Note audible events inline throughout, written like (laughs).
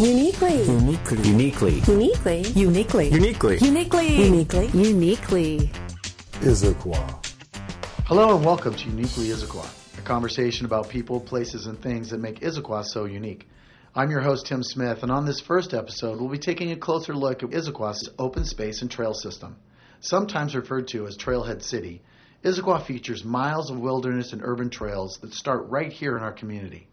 Uniquely. Uniquely. Uniquely. Uniquely. Uniquely. Uniquely. Uniquely. Uniquely. Uniquely. Issaquah. Hello and welcome to Uniquely Issaquah, a conversation about people, places, and things that make Issaquah so unique. I'm your host, Tim Smith, and on this first episode, we'll be taking a closer look at Issaquah's open space and trail system. Sometimes referred to as Trailhead City, Issaquah features miles of wilderness and urban trails that start right here in our community.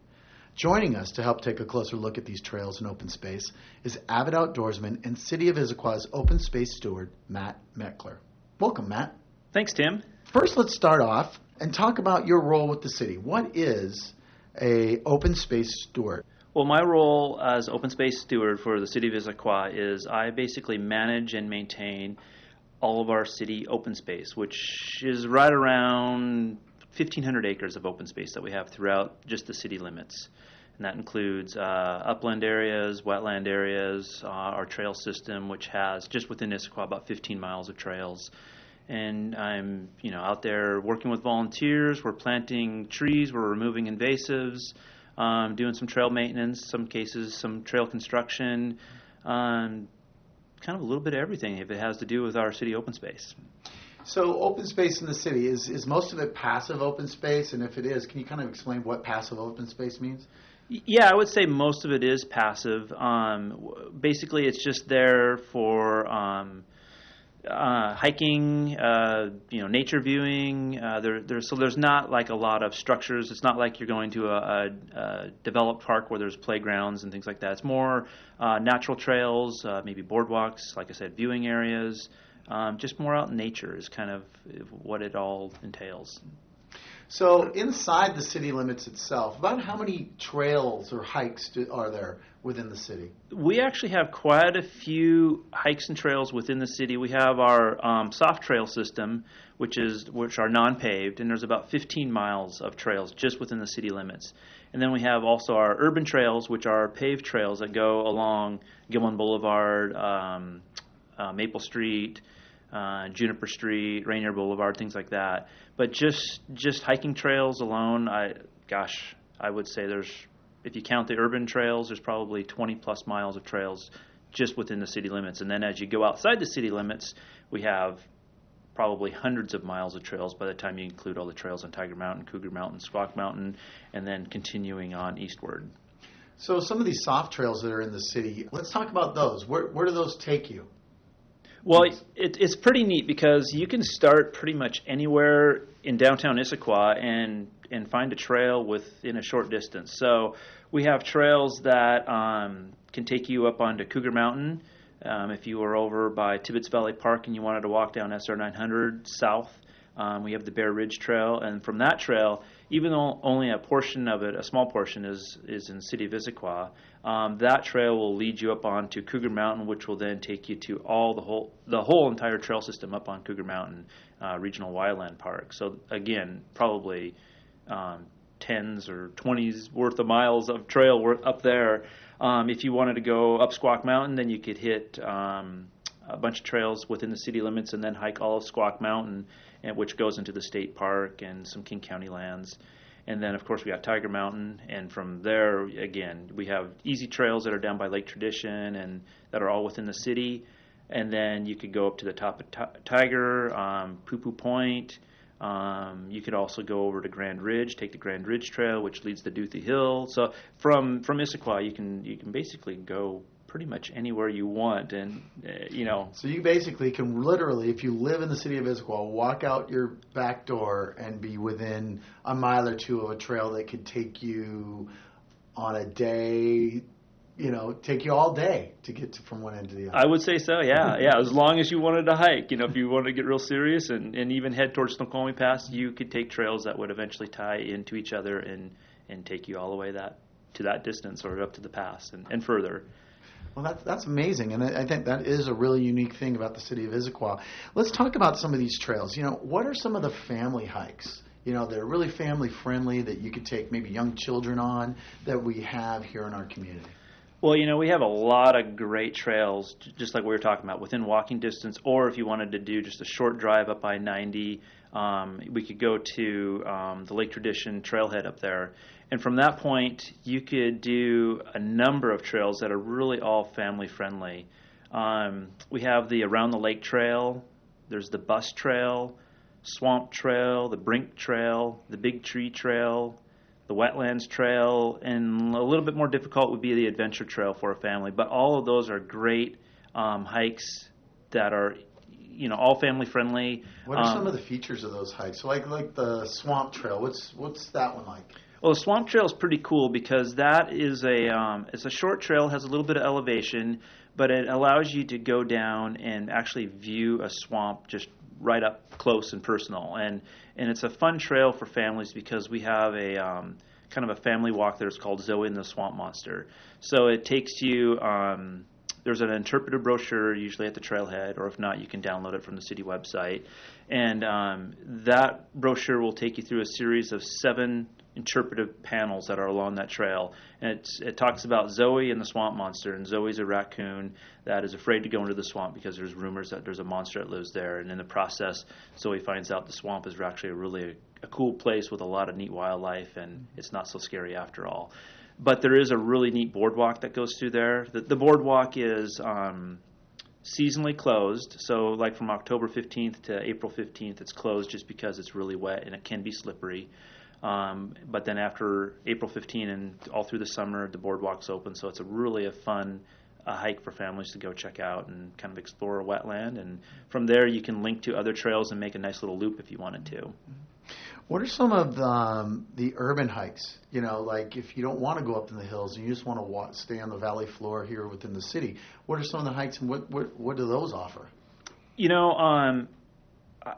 Joining us to help take a closer look at these trails and open space is avid outdoorsman and City of Issaquah's open space steward, Matt Meckler. Welcome, Matt. Thanks, Tim. First, let's start off and talk about your role with the city. What is a open space steward? Well, my role as open space steward for the city of Issaquah is I basically manage and maintain all of our city open space, which is right around 1,500 acres of open space that we have throughout just the city limits. And that includes uh, upland areas, wetland areas, uh, our trail system, which has just within Issaquah about 15 miles of trails. And I'm, you know, out there working with volunteers. We're planting trees. We're removing invasives. Um, doing some trail maintenance. Some cases, some trail construction. Um, kind of a little bit of everything if it has to do with our city open space. So, open space in the city is is most of it passive open space, and if it is, can you kind of explain what passive open space means? Yeah, I would say most of it is passive. Um, basically, it's just there for um, uh, hiking, uh, you know, nature viewing. Uh, there, there's so there's not like a lot of structures. It's not like you're going to a, a, a developed park where there's playgrounds and things like that. It's more uh, natural trails, uh, maybe boardwalks, like I said, viewing areas. Um, just more out in nature is kind of what it all entails. So, inside the city limits itself, about how many trails or hikes do, are there within the city? We actually have quite a few hikes and trails within the city. We have our um, soft trail system, which is which are non-paved, and there's about 15 miles of trails just within the city limits. And then we have also our urban trails, which are paved trails that go along Gilman Boulevard, um, uh, Maple Street, uh, Juniper Street, Rainier Boulevard, things like that. But just just hiking trails alone, I gosh, I would say there's if you count the urban trails, there's probably 20 plus miles of trails just within the city limits. And then as you go outside the city limits, we have probably hundreds of miles of trails by the time you include all the trails on Tiger Mountain, Cougar Mountain, Squak Mountain, and then continuing on eastward. So, some of these soft trails that are in the city, let's talk about those. Where, where do those take you? Well, it, it's pretty neat because you can start pretty much anywhere in downtown Issaquah and and find a trail within a short distance. So we have trails that um, can take you up onto Cougar Mountain. Um, if you were over by Tibbetts Valley Park and you wanted to walk down SR 900 south, um, we have the Bear Ridge Trail, and from that trail, even though only a portion of it, a small portion, is is in city of Issaquah, um, that trail will lead you up onto Cougar Mountain, which will then take you to all the whole the whole entire trail system up on Cougar Mountain uh, Regional Wildland Park. So again, probably um, tens or twenties worth of miles of trail up there. Um, if you wanted to go up Squak Mountain, then you could hit um, a bunch of trails within the city limits and then hike all of Squak Mountain, and, which goes into the state park and some King County lands. And then, of course, we got Tiger Mountain, and from there, again, we have easy trails that are down by Lake Tradition and that are all within the city. And then you could go up to the top of T- Tiger, um, Poo Poo Point. Um, you could also go over to Grand Ridge, take the Grand Ridge Trail, which leads to Duthie Hill. So from from Issaquah, you can you can basically go pretty much anywhere you want, and uh, you know. So you basically can literally, if you live in the city of Issaquah, walk out your back door and be within a mile or two of a trail that could take you on a day. You know, take you all day to get to, from one end to the other. I would say so, yeah, yeah. As long as you wanted to hike, you know, if you wanted to get real serious and, and even head towards Snoqualmie Pass, you could take trails that would eventually tie into each other and and take you all the way that to that distance or up to the pass and, and further. Well, that's that's amazing, and I, think that is a really unique thing about the city of Issaquah. Let's talk about some of these trails. You know, what are some of the family hikes? You know, that are really family friendly that you could take maybe young children on that we have here in our community. Well, you know, we have a lot of great trails, just like we were talking about, within walking distance, or if you wanted to do just a short drive up I 90, um, we could go to um, the Lake Tradition trailhead up there. And from that point, you could do a number of trails that are really all family friendly. Um, we have the Around the Lake Trail, there's the Bus Trail, Swamp Trail, the Brink Trail, the Big Tree Trail, the Wetlands Trail, and a little bit more difficult would be the Adventure Trail for a family. But all of those are great um, hikes that are, you know, all family friendly. What are Um, some of the features of those hikes? So like like the Swamp Trail. What's what's that one like? Well, the swamp trail is pretty cool because that is a um, it's a short trail, has a little bit of elevation, but it allows you to go down and actually view a swamp just right up close and personal. And and it's a fun trail for families because we have a um, kind of a family walk there. It's called Zoe and the Swamp Monster. So it takes you. Um, there's an interpretive brochure usually at the trailhead, or if not, you can download it from the city website. And um, that brochure will take you through a series of seven interpretive panels that are along that trail. And it's, it talks about Zoe and the swamp monster. And Zoe's a raccoon that is afraid to go into the swamp because there's rumors that there's a monster that lives there. And in the process, Zoe finds out the swamp is actually a really a, a cool place with a lot of neat wildlife, and it's not so scary after all. But there is a really neat boardwalk that goes through there. The, the boardwalk is um, seasonally closed. So, like from October 15th to April 15th, it's closed just because it's really wet and it can be slippery. Um, but then after April 15 and all through the summer, the boardwalk's open. So it's a really a fun uh, hike for families to go check out and kind of explore a wetland. And from there, you can link to other trails and make a nice little loop if you wanted to. What are some of the, um, the urban hikes? You know, like if you don't want to go up in the hills and you just want to walk, stay on the valley floor here within the city, what are some of the hikes and what, what, what do those offer? You know, um,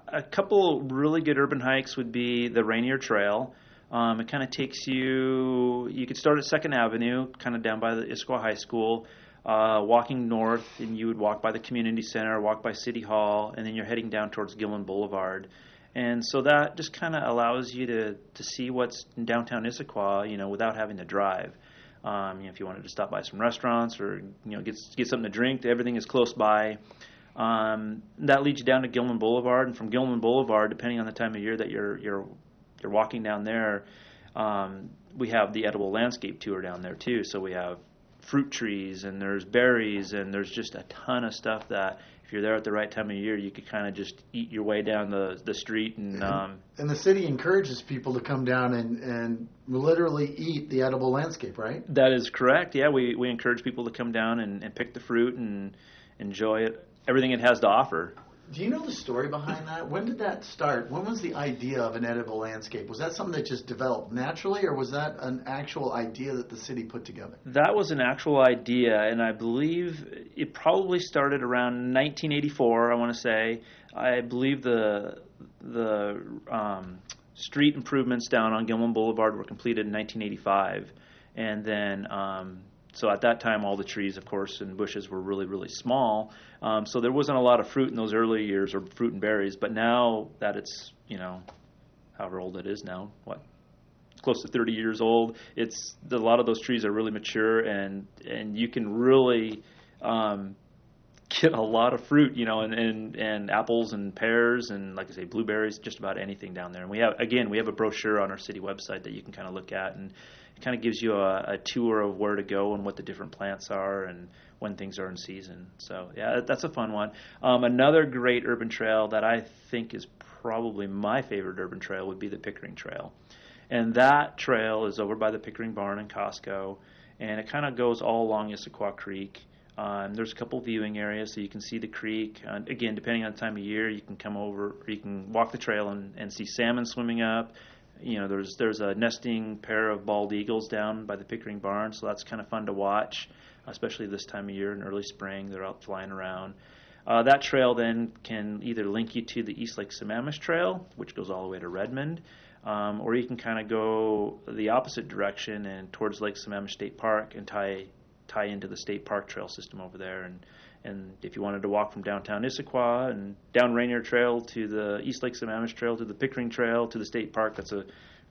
a- couple really good urban hikes would be the Rainier Trail. Um, it kind of takes you. You could start at Second Avenue, kind of down by the Issaquah High School, uh, walking north, and you would walk by the community center, walk by City Hall, and then you're heading down towards Gilman Boulevard. And so that just kind of allows you to to see what's in downtown Issaquah, you know, without having to drive. Um, you know, if you wanted to stop by some restaurants or you know get get something to drink, everything is close by. Um, that leads you down to Gilman Boulevard, and from Gilman Boulevard, depending on the time of year that you're you're you're walking down there, um, we have the edible landscape tour down there too. So we have fruit trees, and there's berries, and there's just a ton of stuff that if you're there at the right time of year, you could kind of just eat your way down the the street and. Um, And the city encourages people to come down and, and literally eat the edible landscape, right? That is correct. Yeah, we, we encourage people to come down and, and pick the fruit and enjoy it, everything it has to offer. Do you know the story behind that? When did that start? When was the idea of an edible landscape? Was that something that just developed naturally, or was that an actual idea that the city put together? That was an actual idea, and I believe it probably started around 1984. I want to say. I believe the the um, street improvements down on Gilman Boulevard were completed in 1985, and then um, so at that time all the trees, of course, and bushes were really really small. Um, so there wasn't a lot of fruit in those early years, or fruit and berries. But now that it's you know, however old it is now, what close to 30 years old. It's a lot of those trees are really mature, and and you can really um, get a lot of fruit, you know, and, and and apples and pears and like I say, blueberries, just about anything down there. And we have again, we have a brochure on our city website that you can kind of look at, and it kind of gives you a, a tour of where to go and what the different plants are and when things are in season. So yeah, that's a fun one. Um, another great urban trail that I think is probably my favorite urban trail would be the Pickering Trail. And that trail is over by the Pickering Barn and Costco, and it kind of goes all along Issaquah Creek. Um, there's a couple viewing areas, so you can see the creek. Uh, again, depending on the time of year, you can come over, or you can walk the trail and, and see salmon swimming up. You know, there's there's a nesting pair of bald eagles down by the Pickering Barn, so that's kind of fun to watch, especially this time of year in early spring. They're out flying around. Uh, that trail then can either link you to the East Lake Sammamish Trail, which goes all the way to Redmond, um, or you can kind of go the opposite direction and towards Lake Sammamish State Park and tie tie into the state park trail system over there. And and if you wanted to walk from downtown Issaquah and down Rainier Trail to the East Lake Sammamish Trail to the Pickering Trail to the state park, that's a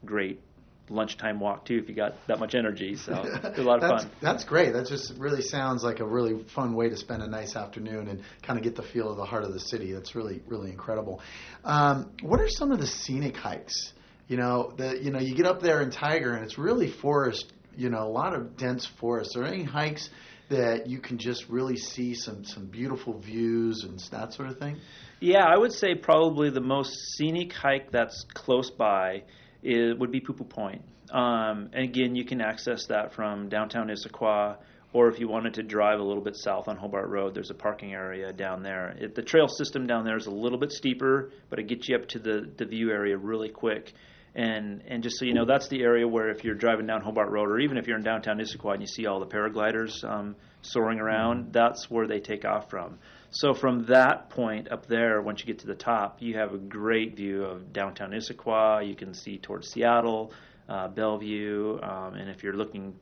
great lunchtime walk too if you got that much energy. So (laughs) it's a lot of that's, fun. That's great. That just really sounds like a really fun way to spend a nice afternoon and kind of get the feel of the heart of the city. That's really really incredible. Um, what are some of the scenic hikes? You know, the you know you get up there in Tiger and it's really forest. You know, a lot of dense forest. Are there any hikes that you can just really see some some beautiful views and that sort of thing? Yeah, I would say probably the most scenic hike that's close by is, would be Poo Point. Um, and again, you can access that from downtown Issaquah, or if you wanted to drive a little bit south on Hobart Road, there's a parking area down there. It, the trail system down there is a little bit steeper, but it gets you up to the, the view area really quick. And and just so you know, that's the area where if you're driving down Hobart Road, or even if you're in downtown Issaquah and you see all the paragliders um, soaring around, that's where they take off from. So from that point up there, once you get to the top, you have a great view of downtown Issaquah. You can see towards Seattle, uh, Bellevue, um, and if you're looking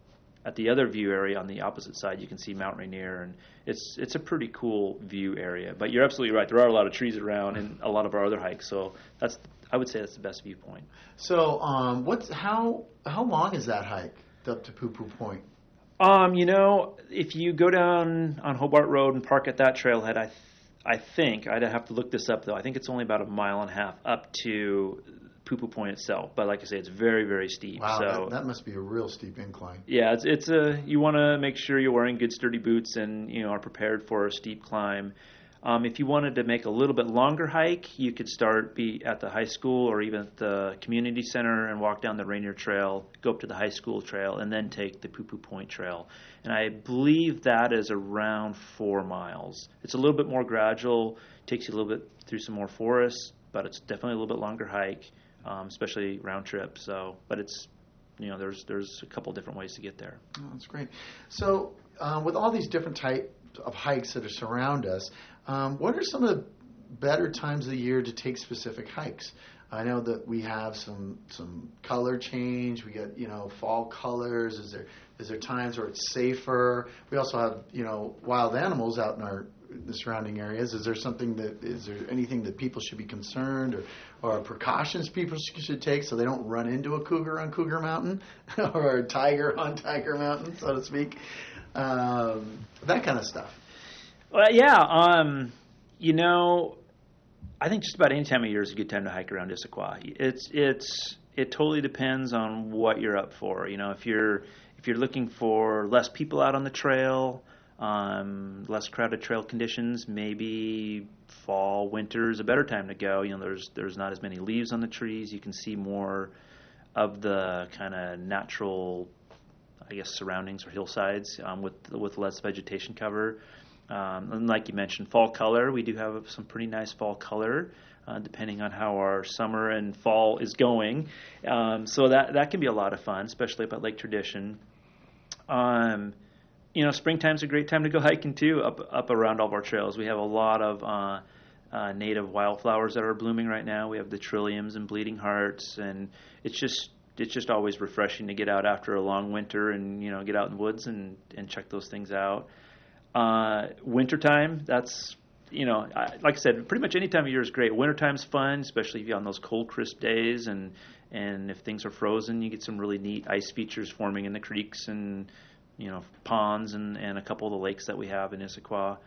at the other view area on the opposite side, you can see Mount Rainier, and it's it's a pretty cool view area. But you're absolutely right; there are a lot of trees around, and a lot of our other hikes. So that's I would say that's the best viewpoint. So, um, what's how how long is that hike up to Poo Poo Point? Um, you know, if you go down on Hobart Road and park at that trailhead, I th- I think I'd have to look this up though. I think it's only about a mile and a half up to Poo Poo Point itself. But like I say, it's very very steep. Wow, so that, that must be a real steep incline. yeah, it's it's a you want to make sure you're wearing good sturdy boots and you know are prepared for a steep climb. Um, if you wanted to make a little bit longer hike, you could start be at the high school or even at the community center and walk down the Rainier Trail, go up to the high school trail, and then take the Poo Poo Point Trail. And I believe that is around four miles. It's a little bit more gradual, takes you a little bit through some more forests, but it's definitely a little bit longer hike, um, especially round trip. So, but it's you know there's there's a couple different ways to get there. Oh, that's great. So, uh, with all these different types of hikes that are surround us, um, what are some of the better times of the year to take specific hikes? I know that we have some some color change. We get you know fall colors. Is there is there times where it's safer? We also have you know wild animals out in our the surrounding areas. Is there something that is there anything that people should be concerned or or precautions people should take so they don't run into a cougar on Cougar Mountain (laughs) or a tiger on Tiger Mountain, so to speak? Um, that kind of stuff. Well, yeah. Um, you know, I think just about any time of year is a good time to hike around Issaquah. It's it's it totally depends on what you're up for. You know, if you're if you're looking for less people out on the trail, um, less crowded trail conditions, maybe fall, winter is a better time to go. You know, there's there's not as many leaves on the trees. You can see more of the kind of natural, I guess, surroundings or hillsides um, with with less vegetation cover. Um, and like you mentioned, fall color. We do have some pretty nice fall color, uh, depending on how our summer and fall is going. Um, so that that can be a lot of fun, especially up at Lake Tradition. Um, you know, springtime's a great time to go hiking too, up up around all of our trails. We have a lot of uh, uh, native wildflowers that are blooming right now. We have the trilliums and bleeding hearts, and it's just it's just always refreshing to get out after a long winter and you know get out in the woods and and check those things out. Uh, wintertime, that's you know, I, like I said, pretty much any time of year is great. Wintertime's fun, especially if you're on those cold, crisp days, and and if things are frozen, you get some really neat ice features forming in the creeks and you know ponds and and a couple of the lakes that we have in Issaquah.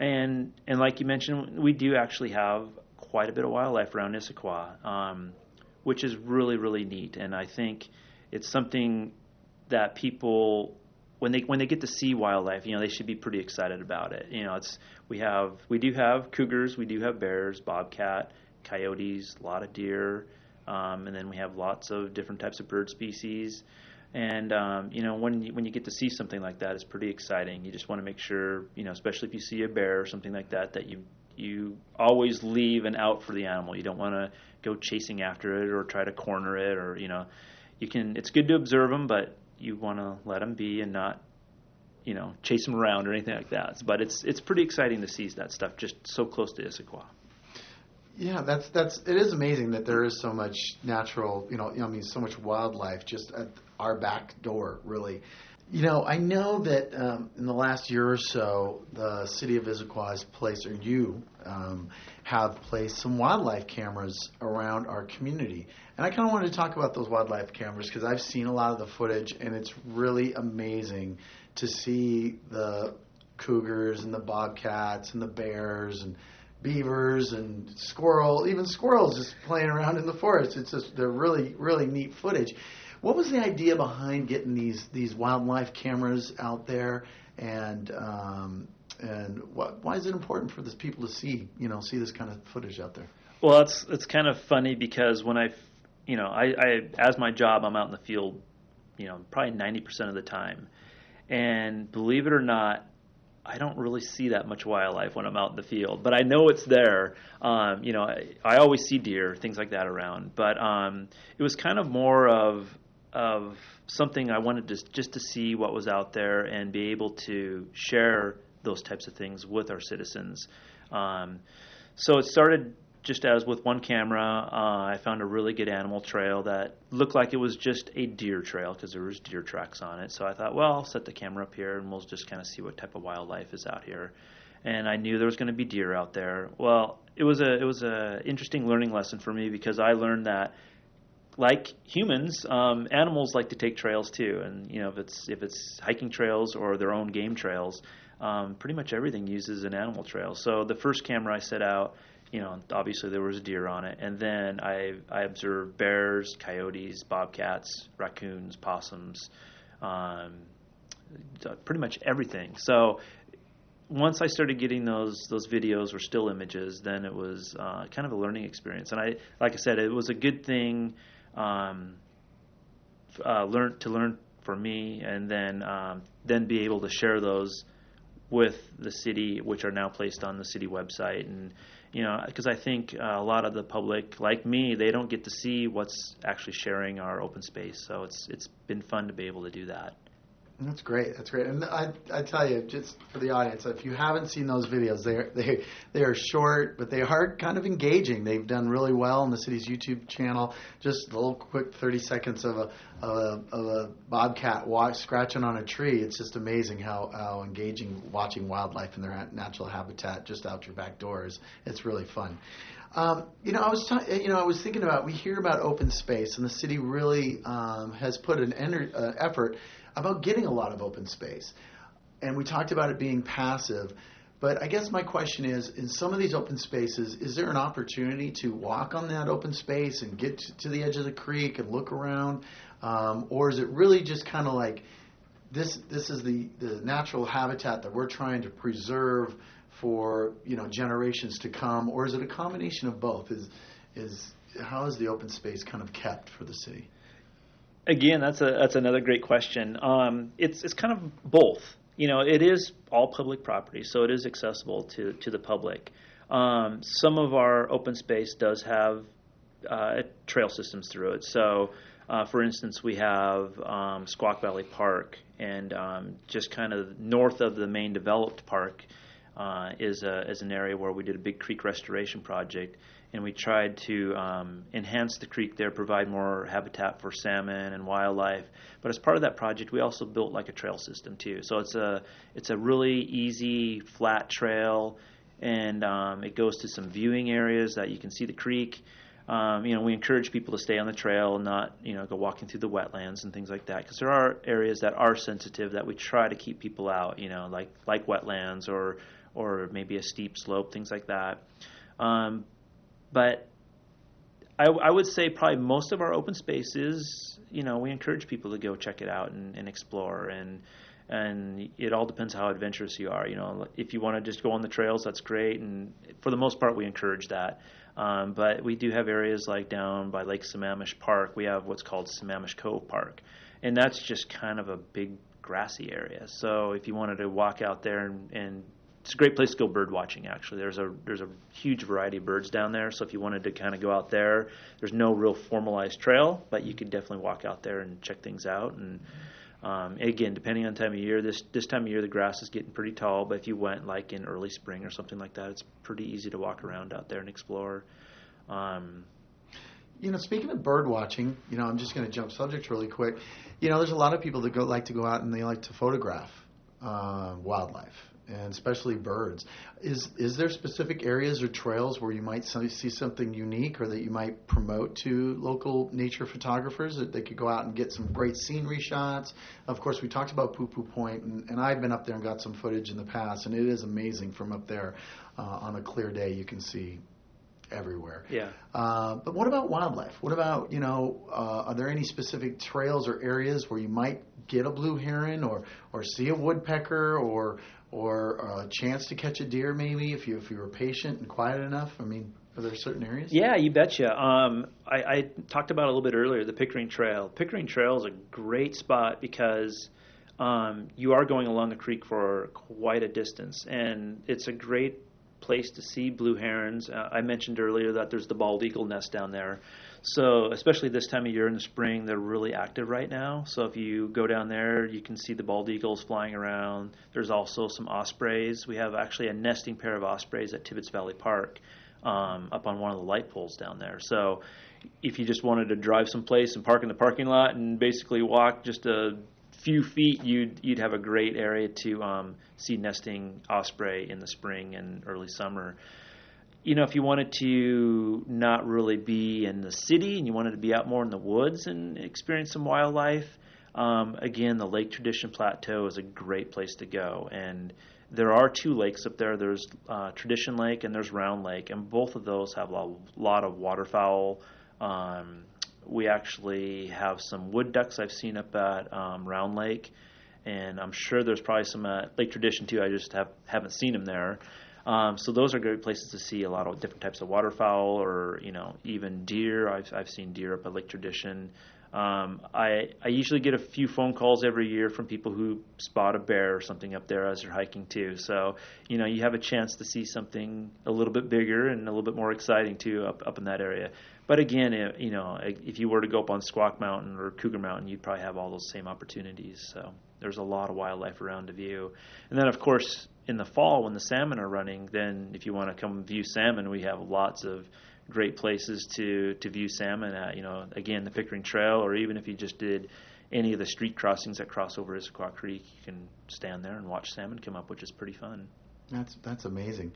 And and like you mentioned, we do actually have quite a bit of wildlife around Issaquah, um, which is really really neat. And I think it's something that people when they when they get to see wildlife, you know, they should be pretty excited about it. You know, it's we have we do have cougars, we do have bears, bobcat, coyotes, a lot of deer, um, and then we have lots of different types of bird species. And um, you know, when you, when you get to see something like that, it's pretty exciting. You just want to make sure, you know, especially if you see a bear or something like that, that you you always leave an out for the animal. You don't want to go chasing after it or try to corner it or you know, you can. It's good to observe them, but you want to let them be and not you know chase them around or anything like that. But it's it's pretty exciting to see that stuff just so close to Issaquah. Yeah, that's that's it is amazing that there is so much natural, you know, I mean, so much wildlife just at our back door, really. You know, I know that um, in the last year or so, the city of Issaquah has placed, or you um, have placed some wildlife cameras around our community. And I kind of wanted to talk about those wildlife cameras because I've seen a lot of the footage, and it's really amazing to see the cougars and the bobcats and the bears and beavers and squirrel, even squirrels just playing around in the forest. It's just they're really really neat footage. What was the idea behind getting these these wildlife cameras out there, and um, and what, why is it important for this people to see you know see this kind of footage out there? Well, it's it's kind of funny because when I, you know, I, I as my job, I'm out in the field, you know, probably ninety percent of the time, and believe it or not, I don't really see that much wildlife when I'm out in the field, but I know it's there. Um, you know, I, I, always see deer, things like that around. But um, it was kind of more of of something I wanted to just to see what was out there and be able to share those types of things with our citizens. Um, so it started just as with one camera. Uh, I found a really good animal trail that looked like it was just a deer trail because there was deer tracks on it. So I thought, well, I'll set the camera up here and we'll just kind of see what type of wildlife is out here. And I knew there was going to be deer out there. Well, it was a it was a interesting learning lesson for me because I learned that like humans, um, animals like to take trails too, and you know if it's if it's hiking trails or their own game trails, um, pretty much everything uses an animal trail. So the first camera I set out, you know, obviously there was a deer on it, and then I I observed bears, coyotes, bobcats, raccoons, possums, um, pretty much everything. So once I started getting those those videos or still images, then it was uh, kind of a learning experience. And I, like I said, it was a good thing um, uh, learn to learn for me, and then um, then be able to share those with the city, which are now placed on the city website, and you know, because I think uh, a lot of the public, like me, they don't get to see what's actually sharing our open space. So it's it's been fun to be able to do that. That's great. That's great. And I, I tell you, just for the audience, if you haven't seen those videos, they are, they they are short, but they are kind of engaging. They've done really well on the city's YouTube channel. Just a little quick 30 seconds of a of a, of a bobcat scratching on a tree. It's just amazing how, how engaging watching wildlife in their natural habitat just out your back doors. It's really fun. Um, you know, I was you know I was thinking about we hear about open space, and the city really um, has put an ener- uh, effort about getting a lot of open space. And we talked about it being passive. But I guess my question is in some of these open spaces, is there an opportunity to walk on that open space and get to the edge of the creek and look around? Um, or is it really just kind of like this, this is the, the natural habitat that we're trying to preserve for you know generations to come? Or is it a combination of both? Is, is, how is the open space kind of kept for the city? Again, that's a that's another great question. Um, it's it's kind of both. You know, it is all public property, so it is accessible to to the public. Um, some of our open space does have uh, trail systems through it. So, uh, for instance, we have um, Squak Valley Park, and um, just kind of north of the main developed park uh, is a, is an area where we did a big creek restoration project and we tried to um, enhance the creek there, provide more habitat for salmon and wildlife. But as part of that project, we also built like a trail system too. So it's a it's a really easy flat trail, and um, it goes to some viewing areas that you can see the creek. Um, you know, we encourage people to stay on the trail and not, you know, go walking through the wetlands and things like that because there are areas that are sensitive that we try to keep people out. You know, like like wetlands or or maybe a steep slope, things like that. Um, but I, I, would say probably most of our open spaces, you know, we encourage people to go check it out and, and explore, and and it all depends how adventurous you are. You know, if you want to just go on the trails, that's great, and for the most part, we encourage that. Um, but we do have areas like down by Lake Sammamish Park. We have what's called Sammamish Cove Park, and that's just kind of a big grassy area. So if you wanted to walk out there and, and it's a great place to go bird watching. Actually, there's a there's a huge variety of birds down there. So if you wanted to kind of go out there, there's no real formalized trail, but you could definitely walk out there and check things out. And um, again, depending on time of year, this this time of year the grass is getting pretty tall. But if you went like in early spring or something like that, it's pretty easy to walk around out there and explore. Um, you know, speaking of bird watching, you know, I'm just going to jump subject really quick. You know, there's a lot of people that go like to go out and they like to photograph uh, wildlife and especially birds. Is is there specific areas or trails where you might see something unique, or that you might promote to local nature photographers that they could go out and get some great scenery shots? Of course, we talked about Poo Poo Point, and, and I've been up there and got some footage in the past, and it is amazing from up there. Uh, on a clear day, you can see everywhere. Yeah. Uh, but what about wildlife? What about you know? Uh, are there any specific trails or areas where you might get a blue heron or or see a woodpecker or or a chance to catch a deer maybe if you if you were patient and quiet enough? I mean, are there certain areas? Yeah, you betcha. Um, I, I talked about a little bit earlier the Pickering Trail. Pickering Trail is a great spot because um, you are going along the creek for quite a distance, and it's a great place to see blue herons. Uh, I mentioned earlier that there's the bald eagle nest down there. So, especially this time of year in the spring, they're really active right now. So, if you go down there, you can see the bald eagles flying around. There's also some ospreys. We have actually a nesting pair of ospreys at Tibbetts Valley Park um, up on one of the light poles down there. So, if you just wanted to drive someplace and park in the parking lot and basically walk just a few feet, you'd you'd have a great area to um, see nesting osprey in the spring and early summer you know, if you wanted to not really be in the city and you wanted to be out more in the woods and experience some wildlife, um, again, the Lake Tradition Plateau is a great place to go. And there are two lakes up there. There's uh, Tradition Lake and there's Round Lake, and both of those have a lot of waterfowl. Um, we actually have some wood ducks I've seen up at um, Round Lake, and I'm sure there's probably some at Lake Tradition too. I just have haven't seen them there. Um, so those are great places to see a lot of different types of waterfowl, or you know, even deer. I've I've seen deer up at Lake Tradition. Um, I I usually get a few phone calls every year from people who spot a bear or something up there as they're hiking too. So you know, you have a chance to see something a little bit bigger and a little bit more exciting too up up in that area. But again, it, you know, if you were to go up on Squak Mountain or Cougar Mountain, you'd probably have all those same opportunities. So there's a lot of wildlife around to view. And then, of course, in the fall when the salmon are running, then if you want to come view salmon, we have lots of great places to to view salmon at. You know, again, the Pickering Trail, or even if you just did any of the street crossings that cross over Issaquah Creek, you can stand there and watch salmon come up, which is pretty fun. That's that's amazing.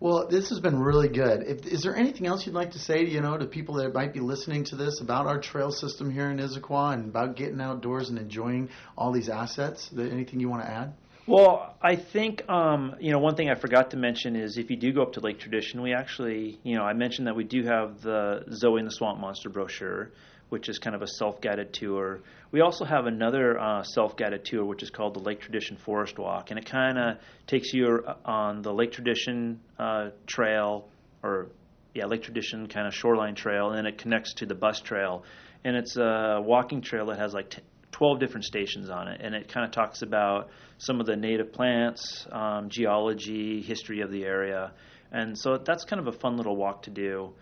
Well, this has been really good. If, is there anything else you'd like to say, you know, to people that might be listening to this about our trail system here in Issaquah and about getting outdoors and enjoying all these assets? Anything you want to add? Well, I think um, you know one thing I forgot to mention is if you do go up to Lake Tradition, we actually you know I mentioned that we do have the Zoe and the Swamp Monster brochure, which is kind of a self-guided tour. We also have another uh, self-guided tour, which is called the Lake Tradition Forest Walk, and it kind of takes you uh, on the Lake Tradition uh, Trail, or yeah, Lake Tradition kind of shoreline trail, and then it connects to the bus trail, and it's a walking trail that has like t- 12 different stations on it, and it kind of talks about some of the native plants, um, geology, history of the area, and so that's kind of a fun little walk to do.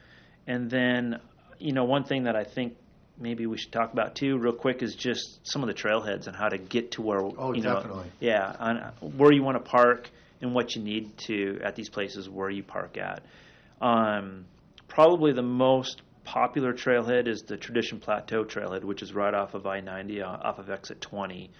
And then, you know, one thing that I think maybe we should talk about too, real quick, is just some of the trailheads and how to get to where oh, you definitely. yeah, on where you want to park and what you need to at these places where you park at. Um, probably the most popular trailhead is the Tradition Plateau Trailhead, which is right off of I-90, uh, off of exit 20.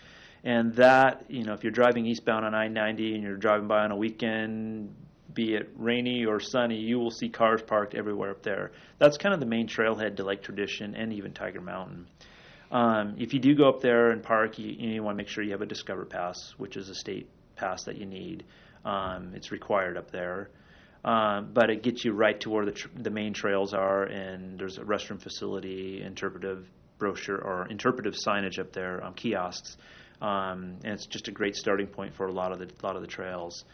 And that, you know, if you're driving eastbound on I-90 and you're driving by on a weekend, be it rainy or sunny, you will see cars parked everywhere up there. That's kind of the main trailhead to Lake Tradition and even Tiger Mountain. Um, if you do go up there and park, you, you want to make sure you have a Discover Pass, which is a state pass that you need. Um, it's required up there. Um, but it gets you right to where the, tr- the main trails are, and there's a restroom facility, interpretive brochure or interpretive signage up there, um, kiosks, um, and it's just a great starting point for a lot of the lot of the trails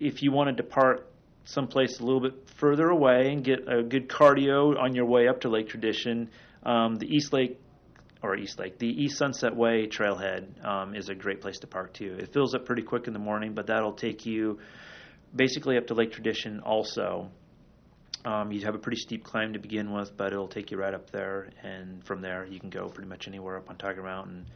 if you want to depart someplace a little bit further away and get a good cardio on your way up to Lake Tradition, um, the East Lake or East Lake, the East Sunset Way trailhead um, is a great place to park too. It fills up pretty quick in the morning, but that'll take you basically up to Lake Tradition also. Um, you have a pretty steep climb to begin with, but it'll take you right up there, and from there you can go pretty much anywhere up on Tiger Mountain.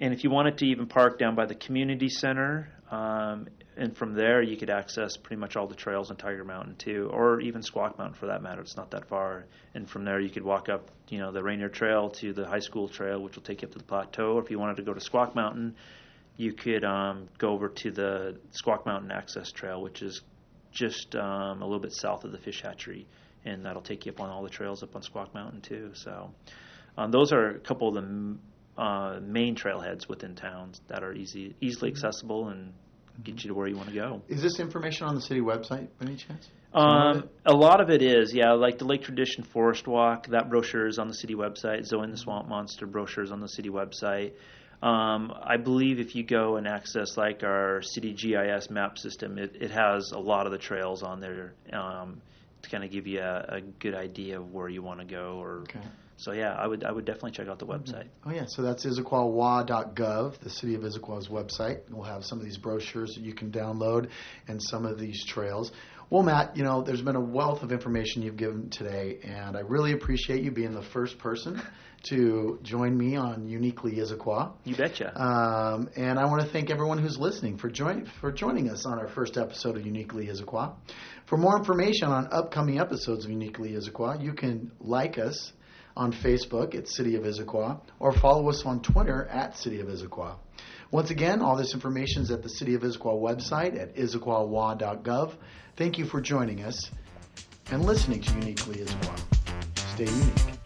And if you wanted to even park down by the community center, um, and from there you could access pretty much all the trails on Tiger Mountain too, or even Squak Mountain for that matter. It's not that far. And from there you could walk up, you know, the Rainier Trail to the high school trail, which will take you up to the plateau. Or if you wanted to go to Squak Mountain, you could um, go over to the Squak Mountain Access Trail, which is just um, a little bit south of the fish hatchery, and that'll take you up on all the trails up on Squak Mountain too. So um, those are a couple of the m- uh, main trailheads within towns that are easy, easily accessible and get you to where you want to go. Is this information on the city website by any chance? Um, a lot of it is, yeah, like the Lake Tradition Forest Walk. That brochure is on the city website. Zoe and the Swamp Monster brochure is on the city website. Um, I believe if you go and access like our city GIS map system, it, it has a lot of the trails on there um, to kind of give you a, a good idea of where you want to go. Or Okay. So, yeah, I would I would definitely check out the website. Oh yeah, so that's issaquahwa.gov, the city of Issaquah's website. We'll have some of these brochures that you can download and some of these trails. Well, Matt, you know, there's been a wealth of information you've given today, and I really appreciate you being the first person to join me on Uniquely Issaquah. You betcha. Um, and I want to thank everyone who's listening for joining for joining us on our first episode of Uniquely Issaquah. For more information on upcoming episodes of Uniquely Issaquah, you can like us on Facebook at City of Issaquah or follow us on Twitter at City of Issaquah. Once again, all this information is at the City of Issaquah website at issaquahwa.gov. Thank you for joining us and listening to Uniquely Issaquah. Stay unique.